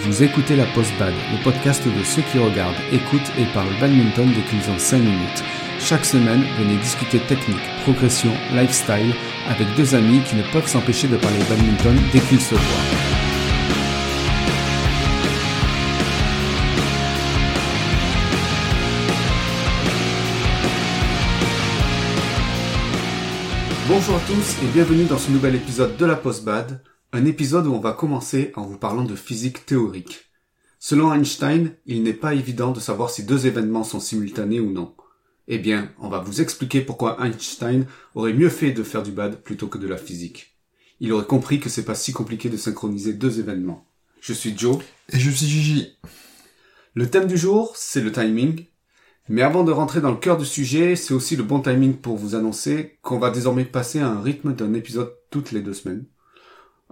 Vous écoutez la Post Bad, le podcast de ceux qui regardent, écoutent et parlent badminton dès qu'ils ont 5 minutes. Chaque semaine, venez discuter technique, progression, lifestyle avec deux amis qui ne peuvent s'empêcher de parler badminton dès qu'ils se voient. Bonjour à tous et bienvenue dans ce nouvel épisode de la Post Bad, un épisode où on va commencer en vous parlant de physique théorique. Selon Einstein, il n'est pas évident de savoir si deux événements sont simultanés ou non. Eh bien, on va vous expliquer pourquoi Einstein aurait mieux fait de faire du bad plutôt que de la physique. Il aurait compris que c'est pas si compliqué de synchroniser deux événements. Je suis Joe. Et je suis Gigi. Le thème du jour, c'est le timing. Mais avant de rentrer dans le cœur du sujet, c'est aussi le bon timing pour vous annoncer qu'on va désormais passer à un rythme d'un épisode toutes les deux semaines.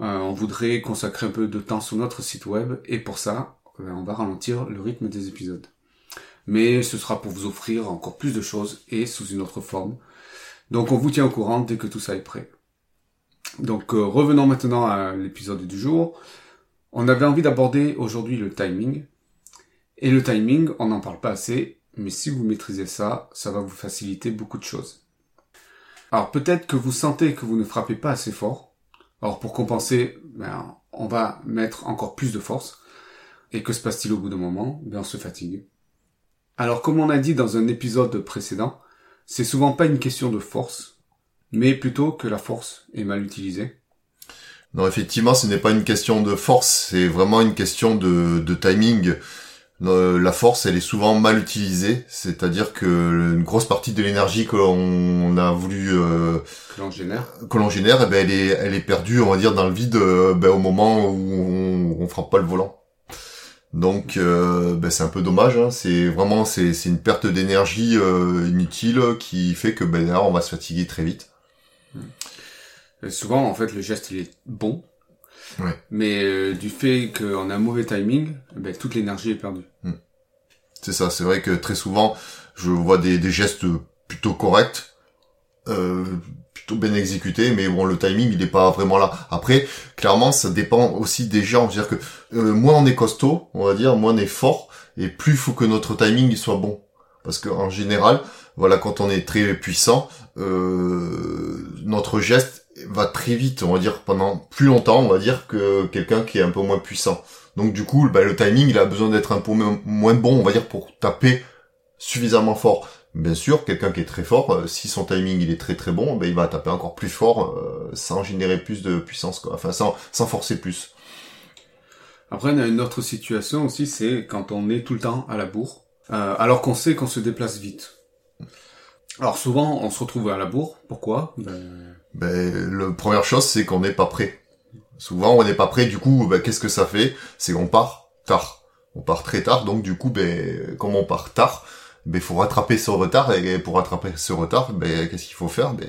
Euh, on voudrait consacrer un peu de temps sur notre site web et pour ça, euh, on va ralentir le rythme des épisodes. Mais ce sera pour vous offrir encore plus de choses et sous une autre forme. Donc on vous tient au courant dès que tout ça est prêt. Donc euh, revenons maintenant à l'épisode du jour. On avait envie d'aborder aujourd'hui le timing. Et le timing, on n'en parle pas assez, mais si vous maîtrisez ça, ça va vous faciliter beaucoup de choses. Alors peut-être que vous sentez que vous ne frappez pas assez fort, alors pour compenser, ben, on va mettre encore plus de force. Et que se passe-t-il au bout d'un moment? Ben, On se fatigue. Alors comme on a dit dans un épisode précédent, c'est souvent pas une question de force, mais plutôt que la force est mal utilisée. Non, effectivement, ce n'est pas une question de force, c'est vraiment une question de timing. Euh, la force, elle est souvent mal utilisée, c'est-à-dire que une grosse partie de l'énergie que l'on a voulu euh, que l'on génère, que l'on génère, eh ben, elle est, elle est perdue, on va dire, dans le vide, euh, ben, au moment où on, on frappe pas le volant. Donc, euh, ben, c'est un peu dommage. Hein. C'est vraiment, c'est, c'est une perte d'énergie inutile qui fait que ben, on va se fatiguer très vite. Et souvent, en fait, le geste il est bon, mais euh, du fait qu'on a un mauvais timing, ben, toute l'énergie est perdue. Hmm. C'est ça, c'est vrai que très souvent, je vois des, des gestes plutôt corrects, euh, plutôt bien exécutés, mais bon, le timing, il n'est pas vraiment là. Après, clairement, ça dépend aussi des gens. C'est-à-dire que euh, moins on est costaud, on va dire, moins on est fort, et plus il faut que notre timing il soit bon. Parce qu'en général, voilà, quand on est très puissant, euh, notre geste va très vite, on va dire pendant plus longtemps, on va dire que quelqu'un qui est un peu moins puissant. Donc du coup, bah, le timing, il a besoin d'être un peu moins bon, on va dire, pour taper suffisamment fort. Bien sûr, quelqu'un qui est très fort, euh, si son timing il est très très bon, ben il va taper encore plus fort euh, sans générer plus de puissance, quoi. enfin sans, sans forcer plus. Après, on a une autre situation aussi, c'est quand on est tout le temps à la bourre, euh, alors qu'on sait qu'on se déplace vite. Alors souvent, on se retrouve à la bourre. Pourquoi? Ben... ben la première chose, c'est qu'on n'est pas prêt. Souvent, on n'est pas prêt. Du coup, ben, qu'est-ce que ça fait? C'est qu'on part tard. On part très tard. Donc, du coup, ben, comme on part tard, ben, faut rattraper ce retard. Et pour rattraper ce retard, ben, qu'est-ce qu'il faut faire? Ben,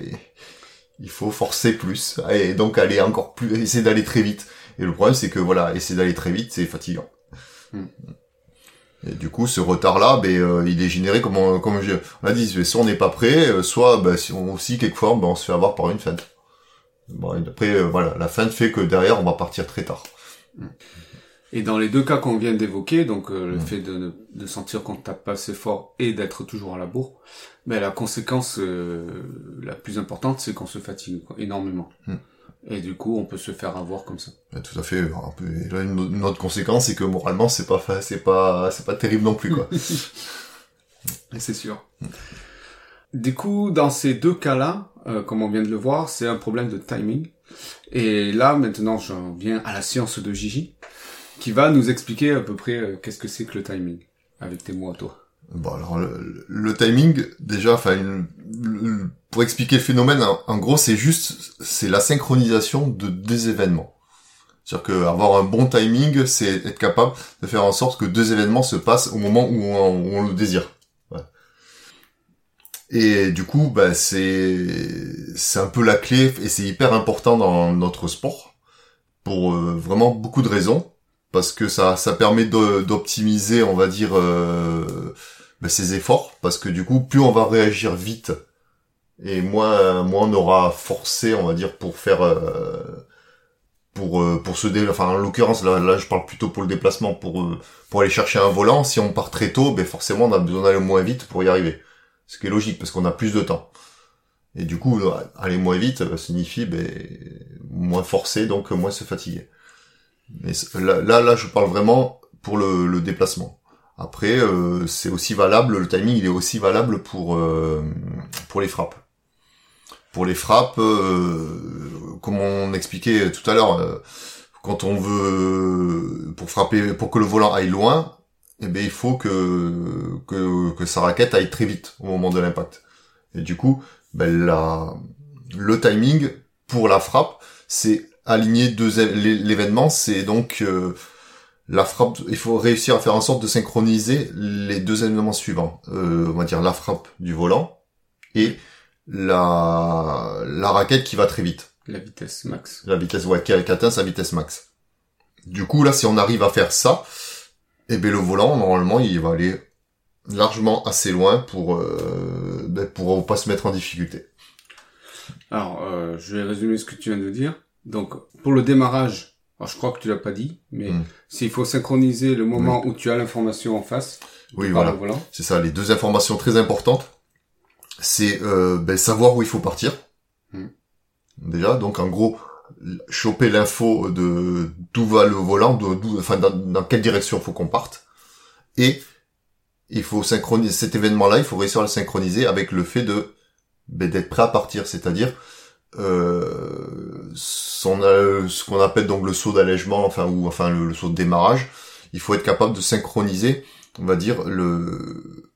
il faut forcer plus. Et donc, aller encore plus, essayer d'aller très vite. Et le problème, c'est que voilà, essayer d'aller très vite, c'est fatigant. Hmm. Et du coup, ce retard-là, ben, euh, il est généré comme on, comme je, on a dit, soit on n'est pas prêt, euh, soit ben, si on, aussi quelquefois ben, on se fait avoir par une feinte. Bon, après, euh, voilà, la feinte fait que derrière on va partir très tard. Et dans les deux cas qu'on vient d'évoquer, donc le mm. fait de, de sentir qu'on tape pas assez fort et d'être toujours à la bourre, ben, la conséquence la plus importante, c'est qu'on se fatigue énormément. Mm. Et du coup, on peut se faire avoir comme ça. tout à fait. Et là, une, autre conséquence, c'est que moralement, c'est pas, c'est pas, c'est pas terrible non plus, quoi. c'est sûr. Du coup, dans ces deux cas-là, euh, comme on vient de le voir, c'est un problème de timing. Et là, maintenant, j'en viens à la science de Gigi, qui va nous expliquer à peu près euh, qu'est-ce que c'est que le timing, avec tes mots à toi. Bon alors le, timing déjà, enfin pour expliquer le phénomène, en, gros c'est juste c'est la synchronisation de des événements. C'est-à-dire que avoir un bon timing, c'est être capable de faire en sorte que deux événements se passent au moment où on, le désire. Et du coup, bah, c'est c'est un peu la clé et c'est hyper important dans notre sport pour euh, vraiment beaucoup de raisons parce que ça ça permet d'optimiser, on va dire. Euh, ben, ses efforts, parce que du coup, plus on va réagir vite, et moins, moins on aura forcé, on va dire, pour faire, euh, pour euh, pour se dé... enfin en l'occurrence là, là je parle plutôt pour le déplacement pour euh, pour aller chercher un volant. Si on part très tôt ben forcément on a besoin d'aller moins vite pour y arriver. Ce qui est logique parce qu'on a plus de temps. Et du coup aller moins vite euh, signifie ben, moins forcer donc moins se fatiguer. Mais là là, là je parle vraiment pour le, le déplacement après c'est aussi valable le timing il est aussi valable pour pour les frappes pour les frappes, euh, comme on expliquait tout à l'heure, euh, quand on veut pour frapper, pour que le volant aille loin, eh bien il faut que, que, que sa raquette aille très vite au moment de l'impact. Et du coup, ben, la, le timing pour la frappe, c'est aligner deux l'événement, c'est donc euh, la frappe. Il faut réussir à faire en sorte de synchroniser les deux événements suivants. on va dire la frappe du volant et la, la raquette qui va très vite. La vitesse max. La vitesse, ouais, qui atteint sa vitesse max. Du coup, là, si on arrive à faire ça, eh ben, le volant, normalement, il va aller largement assez loin pour, euh, ben, pour pas se mettre en difficulté. Alors, euh, je vais résumer ce que tu viens de dire. Donc, pour le démarrage, alors je crois que tu l'as pas dit, mais hmm. s'il faut synchroniser le moment où tu as l'information en face. Oui, voilà. C'est ça, les deux informations très importantes c'est euh, ben, savoir où il faut partir. Hmm. Déjà, donc en gros, choper l'info de d'où va le volant, d'où, enfin dans, quelle direction faut qu'on parte. Et il faut synchroniser cet événement-là, il faut réussir à le synchroniser avec le fait de ben, d'être prêt à partir, c'est-à-dire euh, son, euh, ce qu'on appelle donc le saut d'allègement, enfin ou enfin le saut de démarrage. Il faut être capable de synchroniser, on va dire le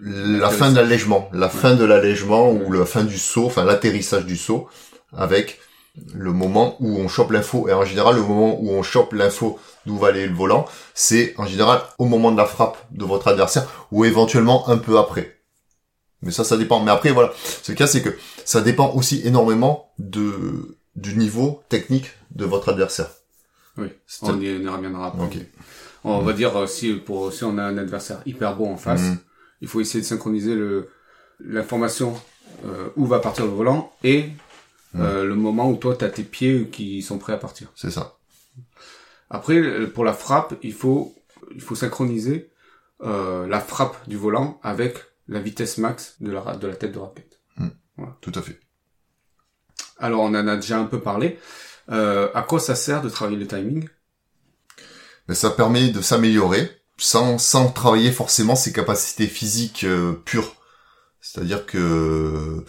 la fin de l'allègement, la fin de l'allègement ou la fin du saut, enfin l'atterrissage du saut, avec le moment où on chope l'info. Et en général, le moment où on chope l'info d'où va aller le volant, c'est en général au moment de la frappe de votre adversaire ou éventuellement un peu après. Mais ça, ça dépend. Mais après, voilà. Ce cas, c'est que ça dépend aussi énormément de du niveau technique de votre adversaire. Oui, on y, reviendra après. On va dire euh, si pour si on a un adversaire hyper bon en face. Mhm il faut essayer de synchroniser le l'information euh, où va partir le volant et euh, le moment où toi tu as tes pieds qui sont prêts à partir. C'est ça. Après pour la frappe, il faut il faut synchroniser euh, la frappe du volant avec la vitesse max de la de la tête de raquette. Hmm. Tout à fait. Alors on en a déjà un peu parlé. à quoi ça sert de travailler le timing? Mais ça permet de s'améliorer sans, sans travailler forcément ses capacités physiques euh, pures. C'est-à-dire que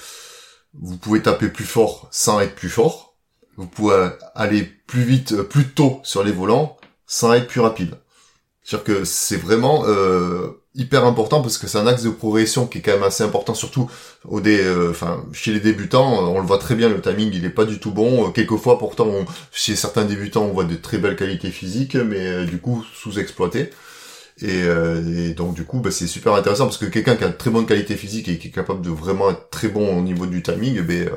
vous pouvez taper plus fort sans être plus fort. Vous pouvez aller plus vite, euh, plus tôt sur les volants sans être plus rapide. C'est-à-dire que c'est vraiment euh, hyper important parce que c'est un axe de progression qui est quand même assez important, surtout au dé, euh, chez les débutants, on le voit très bien, le timing il est pas du tout bon. Quelquefois pourtant, chez certains débutants, on voit de très belles qualités physiques, mais du coup sous-exploitées. Et, euh, et, donc du coup, bah, c'est super intéressant parce que quelqu'un qui a une très bonne qualité physique et qui est capable de vraiment être très bon au niveau du timing, eh ben, euh,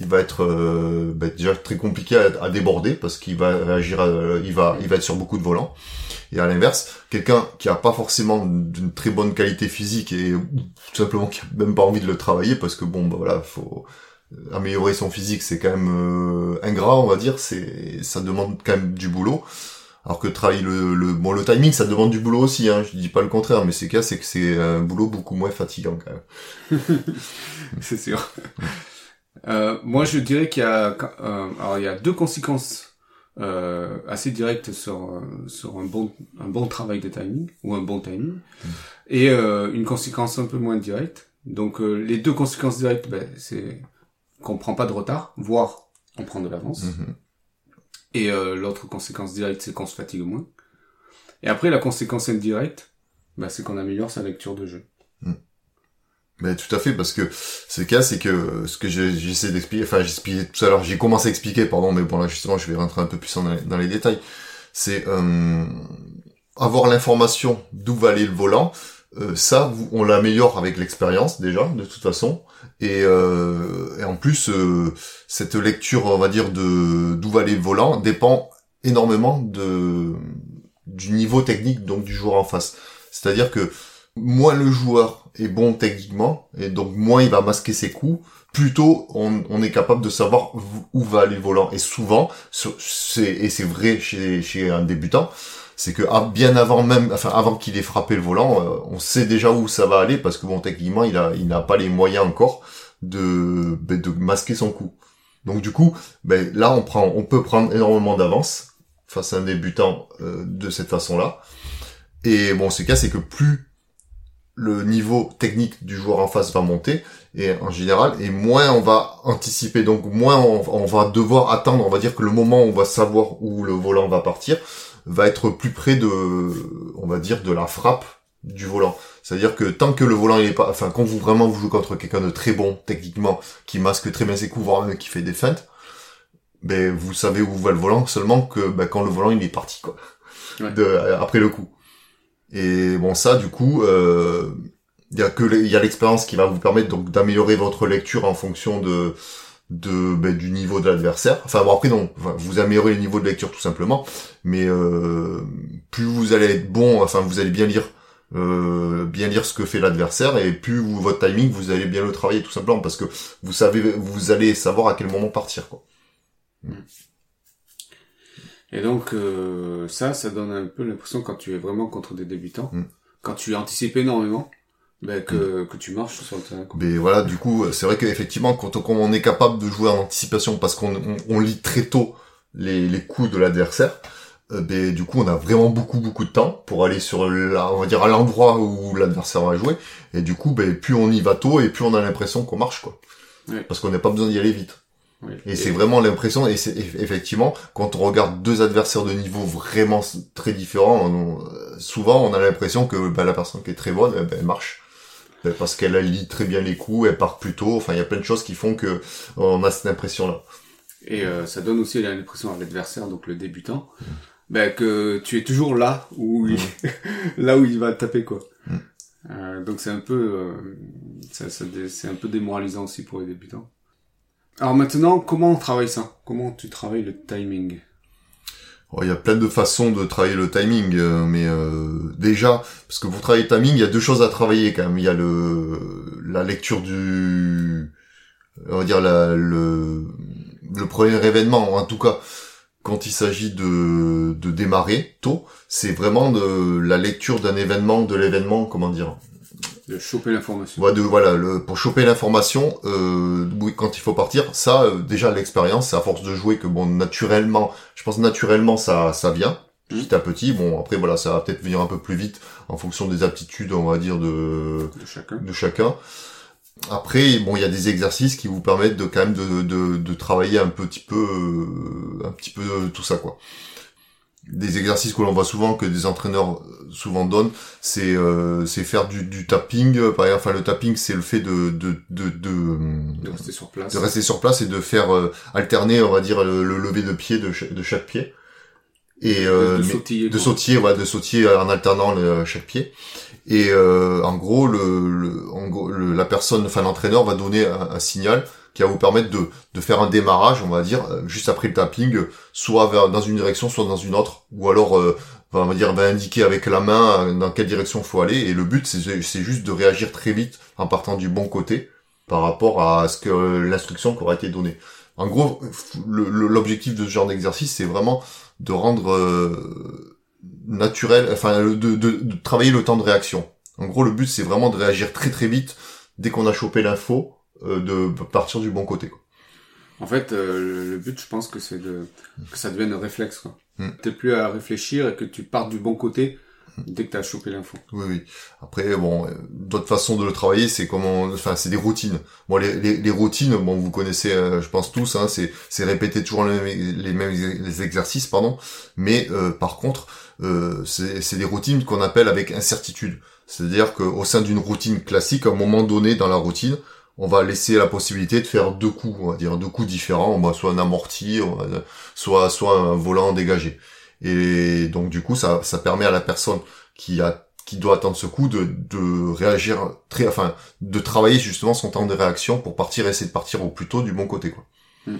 il va être euh, bah, déjà très compliqué à, à déborder parce qu'il va réagir, il va, il va être sur beaucoup de volants. Et à l'inverse, quelqu'un qui a pas forcément d'une très bonne qualité physique et tout simplement qui a même pas envie de le travailler parce que bon, bah voilà, faut améliorer son physique, c'est quand même ingrat, on va dire. C'est, ça demande quand même du boulot. Alors que travailler le, le, bon le timing ça demande du boulot aussi hein, je dis pas le contraire mais c'est cas c'est que c'est un boulot beaucoup moins fatigant quand même. c'est sûr. Euh, moi je dirais qu'il y a euh, alors il y a deux conséquences euh, assez directes sur sur un bon un bon travail de timing ou un bon timing mm. et euh, une conséquence un peu moins directe. Donc euh, les deux conséquences directes ben, c'est qu'on prend pas de retard voire on prend de l'avance. Mm-hmm. Et euh, l'autre conséquence directe, c'est qu'on se fatigue moins. Et après, la conséquence indirecte, bah, c'est qu'on améliore sa lecture de jeu. Hmm. Mais tout à fait, parce que ce cas, c'est que ce que j'essaie d'expliquer, enfin j'expliquais tout à l'heure, j'ai commencé à expliquer, pardon, mais bon là justement, je vais rentrer un peu plus dans les, détails. C'est euh, avoir l'information d'où va aller le volant. Euh, ça, on l'améliore avec l'expérience déjà, de toute façon. Et, euh, et en plus, euh, cette lecture, on va dire, de d'où va aller le volant dépend énormément de du niveau technique donc du joueur en face. C'est-à-dire que moins le joueur est bon techniquement, et donc moins il va masquer ses coups, plutôt on, on est capable de savoir où va aller le volant. Et souvent, c'est, et c'est vrai chez, chez un débutant, c'est que ah, bien avant même, enfin avant qu'il ait frappé le volant, euh, on sait déjà où ça va aller parce que bon techniquement il a, il n'a pas les moyens encore de, ben, de masquer son coup. Donc du coup, ben, là on prend, on peut prendre énormément d'avance face à un débutant euh, de cette façon-là. Et bon, ce cas, c'est que plus le niveau technique du joueur en face va monter, et en général, et moins on va anticiper, donc moins on, va devoir attendre, on va dire que le moment où on va savoir où le volant va partir, va être plus près de, on va dire, de la frappe du volant. C'est-à-dire que tant que le volant il est pas, enfin quand vous vraiment vous jouez contre quelqu'un de très bon techniquement, qui masque très bien ses coups, voire même qui fait des feintes, ben vous savez où va le volant seulement que ben, quand le volant il est parti quoi, de, après le coup. Et bon, ça, du coup, euh, il y a que y a l'expérience qui va vous permettre donc d'améliorer votre lecture en fonction de de ben, du niveau de l'adversaire. Enfin bon après non, vous améliorez le niveau de lecture tout simplement, mais euh, plus vous allez être bon, enfin vous allez bien lire euh, bien lire ce que fait l'adversaire et plus votre timing vous allez bien le travailler tout simplement parce que vous savez vous allez savoir à quel moment partir quoi. Mm. Et donc euh, ça, ça donne un peu l'impression quand tu es vraiment contre des débutants, mm. quand tu anticipes énormément, ben, que, mm. que tu marches sur le terrain. Mais voilà, du coup, c'est vrai qu'effectivement, quand, on est capable de jouer en anticipation parce qu'on on, lit très tôt les, les coups de l'adversaire, euh, ben, du coup, on a vraiment beaucoup beaucoup de temps pour aller sur la, on va dire à l'endroit où l'adversaire va jouer. Et du coup, ben, plus on y va tôt et plus on a l'impression qu'on marche, quoi. Parce qu'on n'a pas besoin d'y aller vite et, c'est vraiment l'impression, et c'est effectivement, quand on regarde deux adversaires de niveau vraiment très différents, euh, souvent on a l'impression que bah, la personne qui est très bonne, ben, elle marche. Ben, parce qu'elle lit très bien les coups, elle part plus tôt, enfin il y a plein de choses qui font que on a cette impression-là. Et euh, ça donne aussi l'impression à l'adversaire, donc le débutant, mm. ben, que tu es toujours là où il, mm. là où il va taper quoi. Mm. Euh, donc c'est un peu, c'est un peu démoralisant aussi pour les débutants. Alors maintenant, comment on travaille ça? Comment tu travailles le timing? Il y a plein de façons de travailler le timing, euh, mais euh, déjà, parce que pour travailler le timing, il y a deux choses à travailler quand même. Il y a le la lecture du, on va dire le le premier événement, en tout cas quand il s'agit de, de démarrer tôt, c'est vraiment de la lecture d'un événement, de l'événement, comment dire, de choper l'information. Ouais, de, voilà, le, pour choper l'information, euh, quand il faut partir, ça, euh, déjà l'expérience, c'est à force de jouer que bon, naturellement, je pense naturellement ça, ça vient petit à petit. Bon, après voilà, ça va peut-être venir un peu plus vite en fonction des aptitudes, on va dire de, de chacun. De chacun. Après, bon, il y a des exercices qui vous permettent de quand même de, de, de travailler un petit peu, euh, un petit peu tout ça quoi des exercices que l'on voit souvent que des entraîneurs souvent donnent c'est euh, c'est faire du, du tapping par exemple enfin le tapping c'est le fait de de de de, rester sur place. de rester sur place et de faire euh, alterner on va dire le, lever de pied de, de chaque pied et euh, de, sautiller de sautiller ouais, de sautiller en alternant le, chaque pied et euh, en gros le, le, en gros, la personne enfin l'entraîneur va donner un signal qui va vous permettre de, de faire un démarrage, on va dire, euh, juste après le tapping, soit vers, dans une direction, soit dans une autre, ou alors, euh, on va dire, va indiquer avec la main euh, dans quelle direction faut aller. Et le but, c'est juste de réagir très vite en partant du bon côté par rapport à ce que l'instruction qui aura été donnée. En gros, l'objectif de ce genre d'exercice, c'est vraiment de rendre naturel, enfin, de, de, de travailler le temps de réaction. En gros, le but, c'est vraiment de réagir très très vite dès qu'on a chopé l'info euh, de partir du bon côté. Quoi. En fait, euh, le but, je pense que c'est de que ça devienne un réflexe. Quoi. Mm. T'es plus à réfléchir et que tu partes du bon côté dès que t'as chopé l'info. Oui, oui. Après, bon, euh, d'autres façons de le travailler, c'est comment, enfin, c'est des routines. Bon, les, les, les, routines, bon, vous connaissez, je pense tous, hein, c'est c'est répéter toujours les, mêmes les exercices, pardon. Mais par contre, euh, c'est des routines qu'on appelle avec incertitude. C'est-à-dire qu'au sein d'une routine classique, à un moment donné dans la routine, on va laisser la possibilité de faire deux coups, on va dire deux coups différents, on va soit un amorti, soit soit un volant dégagé. Et donc du coup, ça, ça permet à la personne qui a qui doit attendre ce coup de, de réagir très, enfin, de travailler justement son temps de réaction pour partir, essayer de partir au plus tôt du bon côté, quoi. Hmm.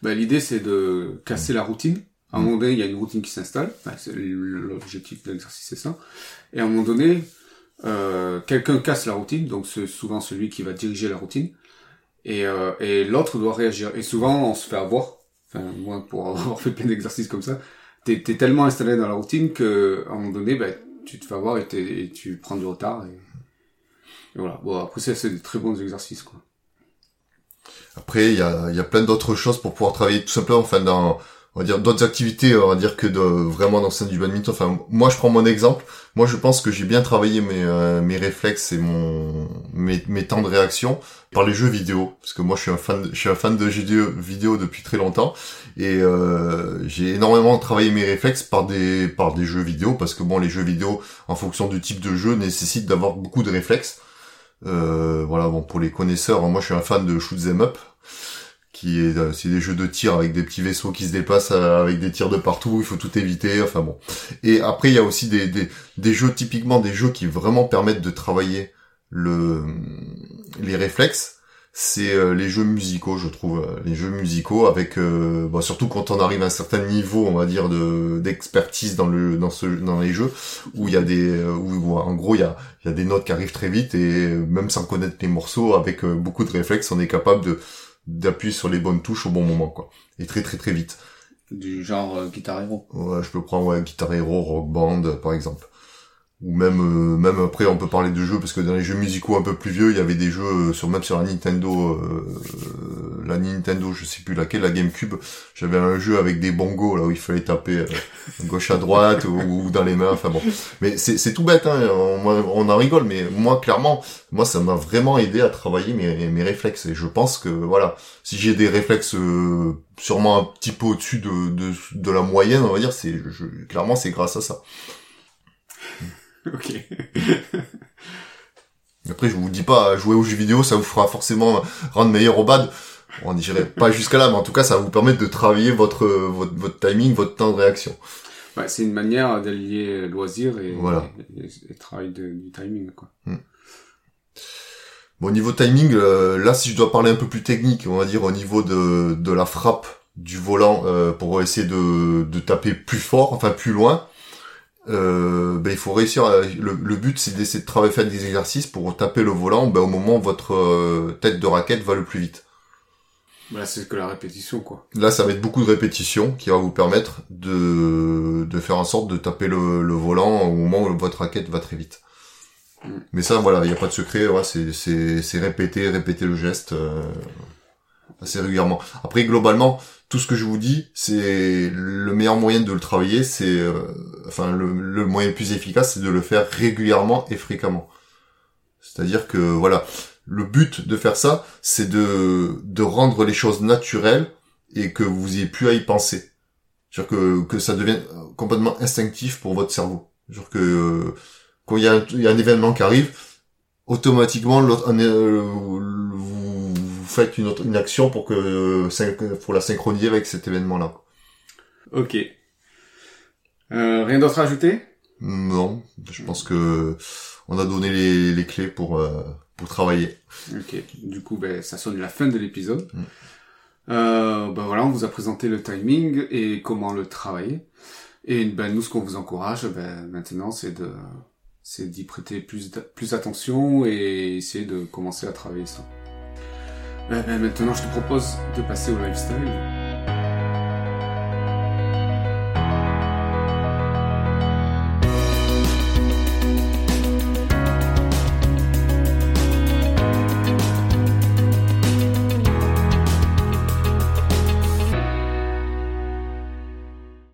Ben, l'idée, c'est de casser la routine. À un moment donné, il y a une routine qui s'installe. c'est l'objectif de l'exercice, c'est ça. Et à un moment donné, euh, quelqu'un casse la routine, donc c'est souvent celui qui va diriger la routine, et, euh, et l'autre doit réagir. Et souvent, on se fait avoir, enfin moi pour avoir fait plein d'exercices comme ça, t'es es tellement installé dans la routine que à un moment donné, ben, tu te fais avoir et, et tu prends du retard. Et, voilà. Bon, après ça, c'est des très bons exercices, quoi. Après, il y a, y a plein d'autres choses pour pouvoir travailler tout simplement, enfin, dans, on va dire, d'autres activités, on va dire, que de, vraiment dans le sein du badminton. Enfin, moi, je prends mon exemple. Moi, je pense que j'ai bien travaillé mes, euh, mes réflexes et mon, mes, mes temps de réaction par les jeux vidéo. Parce que moi, je suis un fan, je suis un fan de jeux vidéo depuis très longtemps. Et, euh, j'ai énormément travaillé mes réflexes par des, par des jeux vidéo. Parce que bon, les jeux vidéo, en fonction du type de jeu, nécessitent d'avoir beaucoup de réflexes. Euh, voilà, bon, pour les connaisseurs, moi je suis un fan de shoot them up, qui est, euh, c'est des jeux de tir avec des petits vaisseaux qui se déplacent euh, avec des tirs de partout, il faut tout éviter, enfin bon. Et après, il y a aussi des, des, des jeux, typiquement des jeux qui vraiment permettent de travailler le, les réflexes c'est euh, les jeux musicaux, je trouve. Les jeux musicaux avec, euh, surtout quand on arrive à un certain niveau, on va dire, de d'expertise dans le dans ce dans les jeux, où il y a des, où, en gros il y a il y a des notes qui arrivent très vite et même sans connaître les morceaux, avec beaucoup de réflexes, on est capable de d'appuyer sur les bonnes touches au bon moment, quoi. Et très très très vite. Du genre Guitar Hero. Ouais, je peux prendre ouais, Guitar Hero, Rock Band, par exemple ou même euh, même après on peut parler de jeux parce que dans les jeux musicaux un peu plus vieux il y avait des jeux euh, sur même sur la Nintendo euh, la Nintendo je sais plus laquelle la GameCube j'avais un jeu avec des bongos là où il fallait taper gauche à droite ou, dans les mains enfin bon. Mais c'est tout bête hein on, on, en rigole mais moi clairement moi ça m'a vraiment aidé à travailler mes mes réflexes. Et je pense que voilà si j'ai des réflexes sûrement un petit peu au-dessus de, de de la moyenne on va dire c'est clairement c'est grâce à ça ok. Après, je vous dis pas, jouer aux jeux vidéo, ça vous fera forcément rendre meilleur au bad. On dirait pas jusqu'à là, mais en tout cas, ça va vous permettre de travailler votre, votre, votre timing, votre temps de réaction. Ouais, c'est une manière d'allier loisir et, voilà. et, travail de, du timing, quoi. Hmm. Bon, au niveau timing, euh, là, si je dois parler un peu plus technique, on va dire au niveau de, de la frappe du volant euh, pour essayer de, de taper plus fort, enfin plus loin, euh, ben, il faut réussir. le, but, c'est d'essayer de travailler, faire des exercices pour taper le volant ben, au moment où votre euh, tête de raquette va le plus vite. Là, c'est que la répétition, quoi. Là, ça va être beaucoup de répétitions qui va vous permettre de, de faire en sorte de taper le, le volant au moment où votre raquette va très vite. Mm. Mais ça, voilà, il n'y a pas de secret. Ouais, c'est répéter, répéter le geste euh, assez régulièrement. Après, globalement, tout ce que je vous dis, c'est le meilleur moyen de le travailler, c'est euh, enfin le, le, moyen le plus efficace, c'est de le faire régulièrement et fréquemment. C'est-à-dire que voilà, le but de faire ça, c'est de de rendre les choses naturelles et que vous ayez plus à y penser. C'est-à-dire que que ça devienne complètement instinctif pour votre cerveau. C'est-à-dire que euh, quand il y, y a un événement qui arrive, automatiquement l'autre faites une, autre, une action pour que pour la synchroniser avec cet événement-là. Ok. Euh, rien d'autre à ajouter? Non, je pense que on a donné les, les clés pour euh, pour travailler. Ok. Du coup, ben ça sonne la fin de l'épisode. Mm. Euh, ben voilà, on vous a présenté le timing et comment le travailler. Et ben nous, ce qu'on vous encourage, ben maintenant, c'est de c'est d'y prêter plus plus attention et essayer de commencer à travailler ça. Euh, euh, maintenant, je te propose de passer au lifestyle.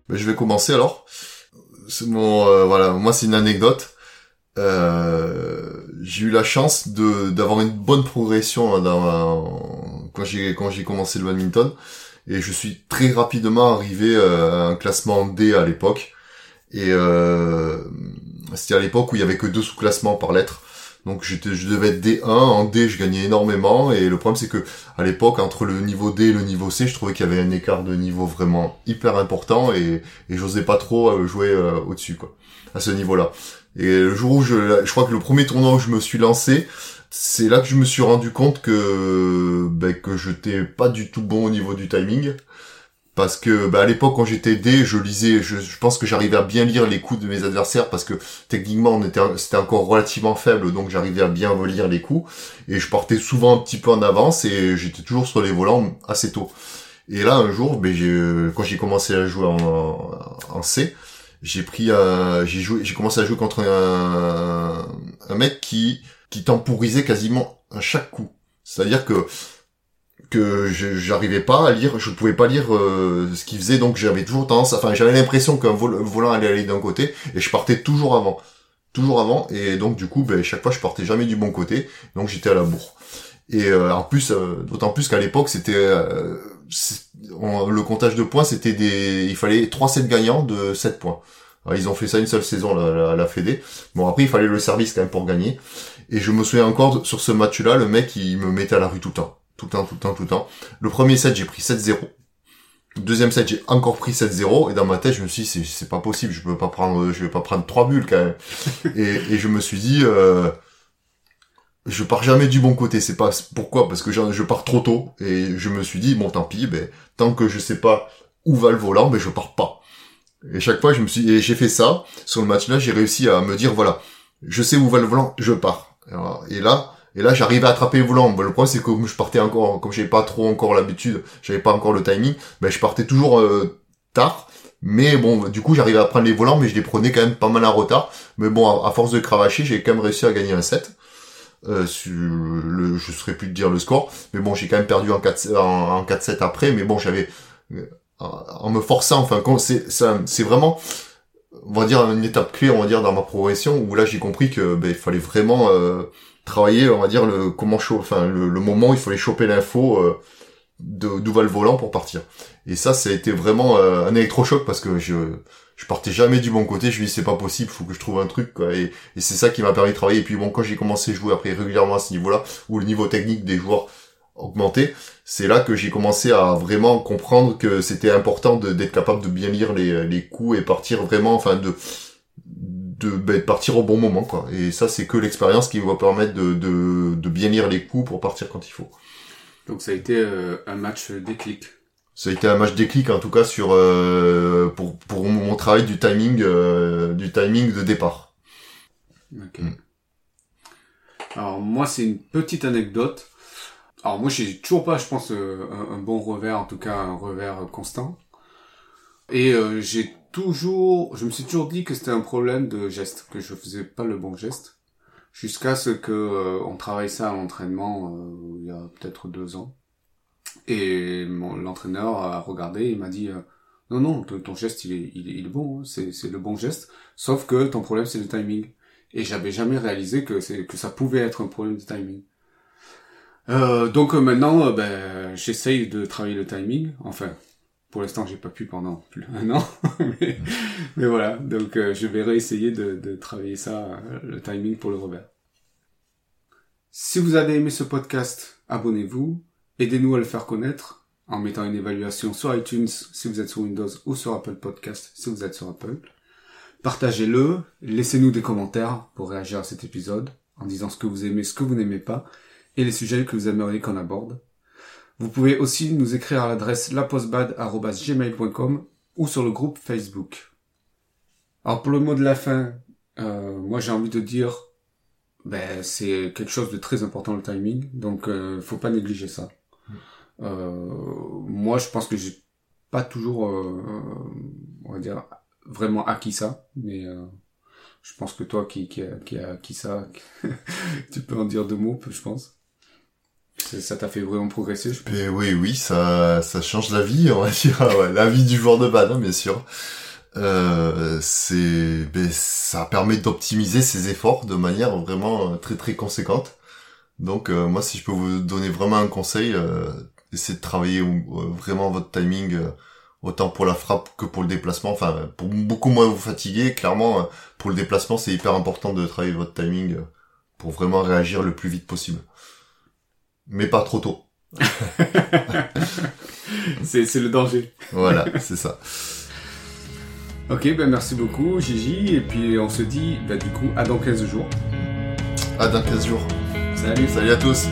Je vais commencer alors. C'est mon euh, voilà, moi c'est une anecdote. J'ai eu la chance de d'avoir une bonne progression hein, dans, quand j'ai quand j'ai commencé le badminton. Et je suis très rapidement arrivé euh, à un classement D à l'époque. Et euh, c'était à l'époque où il y avait que deux sous-classements par lettre. Donc je devais être D1 en D je gagnais énormément. Et le problème c'est que à l'époque entre le niveau D et le niveau C je trouvais qu'il y avait un écart de niveau vraiment hyper important. Et, et j'osais pas trop euh, jouer au-dessus quoi à ce niveau là et le jour où je, crois que le premier tournoi où je me suis lancé, c'est là que je me suis rendu compte que ben, que j'étais pas du tout bon au niveau du timing parce que bah, à l'époque quand j'étais D, je lisais, je, pense que j'arrivais à bien lire les coups de mes adversaires parce que techniquement on était, c'était encore relativement faible, donc j'arrivais à bien relire les coups et je partais souvent un petit peu en avance et j'étais toujours sur les volants assez tôt. Et là un jour, ben, j'ai, quand j'ai commencé à jouer en C, j'ai pris, un, j'ai joué, j'ai commencé à jouer contre un, un mec qui qui temporisait quasiment à chaque coup. C'est-à-dire que que j'arrivais pas à lire, je pouvais pas lire euh, ce qu'il faisait, donc j'avais toujours tendance, enfin j'avais l'impression qu'un volant allait aller d'un côté, et je partais toujours avant, toujours avant, et donc du coup, ben, chaque fois je partais jamais du bon côté, donc j'étais à la bourre. Et euh, en plus, euh, d'autant plus qu'à l'époque c'était le comptage de points, c'était des, il fallait 3 sets gagnants de 7 points. ils ont fait ça une seule saison la, la, la Fédé. Bon après il fallait le service quand même pour gagner. Et je me souviens encore sur ce match-là, le mec il me mettait à la rue tout le temps tout le temps, tout le temps, tout le temps. Le premier set, j'ai pris 7-0. Le deuxième set, j'ai encore pris 7-0 et dans ma tête, je me suis dit c'est pas possible, je peux pas prendre je vais pas prendre trois bulles quand même. et, je me suis dit euh, je pars jamais du bon côté, c'est pas pourquoi? Parce que je, pars trop tôt et je me suis dit bon tant pis, ben tant que je sais pas où va le volant, ben je pars pas. Et chaque fois, je me suis et j'ai fait ça sur le match-là, j'ai réussi à me dire voilà, je sais où va le volant, je pars. Et là, et là, j'arrivais à attraper le volant. le problème, c'est que comme je partais encore, comme j'avais pas trop encore l'habitude, j'avais pas encore le timing, ben, je partais toujours euh, tard. Mais bon, du coup, j'arrivais à prendre les volants, mais je les prenais quand même pas mal en retard. Mais bon, à, force de cravacher, j'ai quand même réussi à gagner un set. Euh, sur le, je saurais plus te dire le score, mais bon, j'ai quand même perdu en 4 en, 4-7 après. Mais bon, j'avais euh, en me forçant, enfin, c'est vraiment on va dire une étape clé on va dire dans ma progression où là j'ai compris que ben, il fallait vraiment euh, travailler, on va dire, le comment enfin le, moment où il fallait choper l'info euh, d'où va le volant pour partir. Et ça, ça a été vraiment euh, un électrochoc parce que je je partais jamais du bon côté. Je me dis c'est pas possible, faut que je trouve un truc quoi. Et, c'est ça qui m'a permis de travailler. Et puis bon, quand j'ai commencé à jouer après régulièrement à ce niveau-là, où le niveau technique des joueurs augmentait, c'est là que j'ai commencé à vraiment comprendre que c'était important d'être capable de bien lire les, les coups et partir vraiment, enfin de ben, de, partir au bon moment quoi. Et ça c'est que l'expérience qui va permettre de, de, de, bien lire les coups pour partir quand il faut. Donc ça a été euh, un match déclic. Ça a été un match déclic en tout cas sur euh, pour pour mon travail du timing euh, du timing de départ. Ok. Mm. Alors moi c'est une petite anecdote. Alors moi j'ai toujours pas je pense un, un, bon revers en tout cas un revers constant. Et j'ai toujours, je me suis toujours dit que c'était un problème de geste, que je faisais pas le bon geste, jusqu'à ce que euh, on travaille ça à l'entraînement euh, il y a peut-être deux ans. Et l'entraîneur a regardé et m'a dit euh, non non ton, geste il est, il est, bon, hein, c'est le bon geste, sauf que ton problème c'est le timing. Et j'avais jamais réalisé que c'est que ça pouvait être un problème de timing. donc maintenant, ben, j'essaye de travailler le timing. Enfin, pour l'instant, j'ai pas pu pendant plus un an, mais, voilà. Donc, euh, je vais réessayer de, de travailler ça, euh, le timing pour le revers. Si vous avez aimé ce podcast, abonnez-vous, aidez-nous à le faire connaître en mettant une évaluation sur iTunes si vous êtes sur Windows ou sur Apple Podcast si vous êtes sur Apple. Partagez-le, laissez-nous des commentaires pour réagir à cet épisode en disant ce que vous aimez, ce que vous n'aimez pas et les sujets que vous aimeriez qu'on aborde. Vous pouvez aussi nous écrire à l'adresse lapostbad.gmail.com ou sur le groupe Facebook. Alors pour le mot de la fin, euh, moi j'ai envie de dire, ben c'est quelque chose de très important le timing, donc euh, faut pas négliger ça. Euh, moi je pense que j'ai pas toujours, euh, on va dire, vraiment acquis ça, mais je pense que toi qui, qui, a, qui a acquis ça, tu peux en dire deux mots, je pense. Ça t'a fait vraiment progresser, je pense. oui, oui, ça, ça change la vie, on va dire. La vie du joueur de balle, hein, bien sûr. Euh, c'est, ben, ça permet d'optimiser ses efforts de manière vraiment euh, très très conséquente. Donc euh, moi, si je peux vous donner vraiment un conseil, euh, essayez de travailler vraiment votre timing, autant pour la frappe que pour le déplacement. Enfin, pour beaucoup moins vous fatiguer. Clairement, pour le déplacement, c'est hyper important de travailler votre timing pour vraiment réagir le plus vite possible mais pas trop tôt. c'est le danger. Voilà, c'est ça. Ok, ben merci beaucoup Gigi, et puis on se dit ben, du coup à dans 15 jours. À dans 15 jours. Salut. Salut à tous.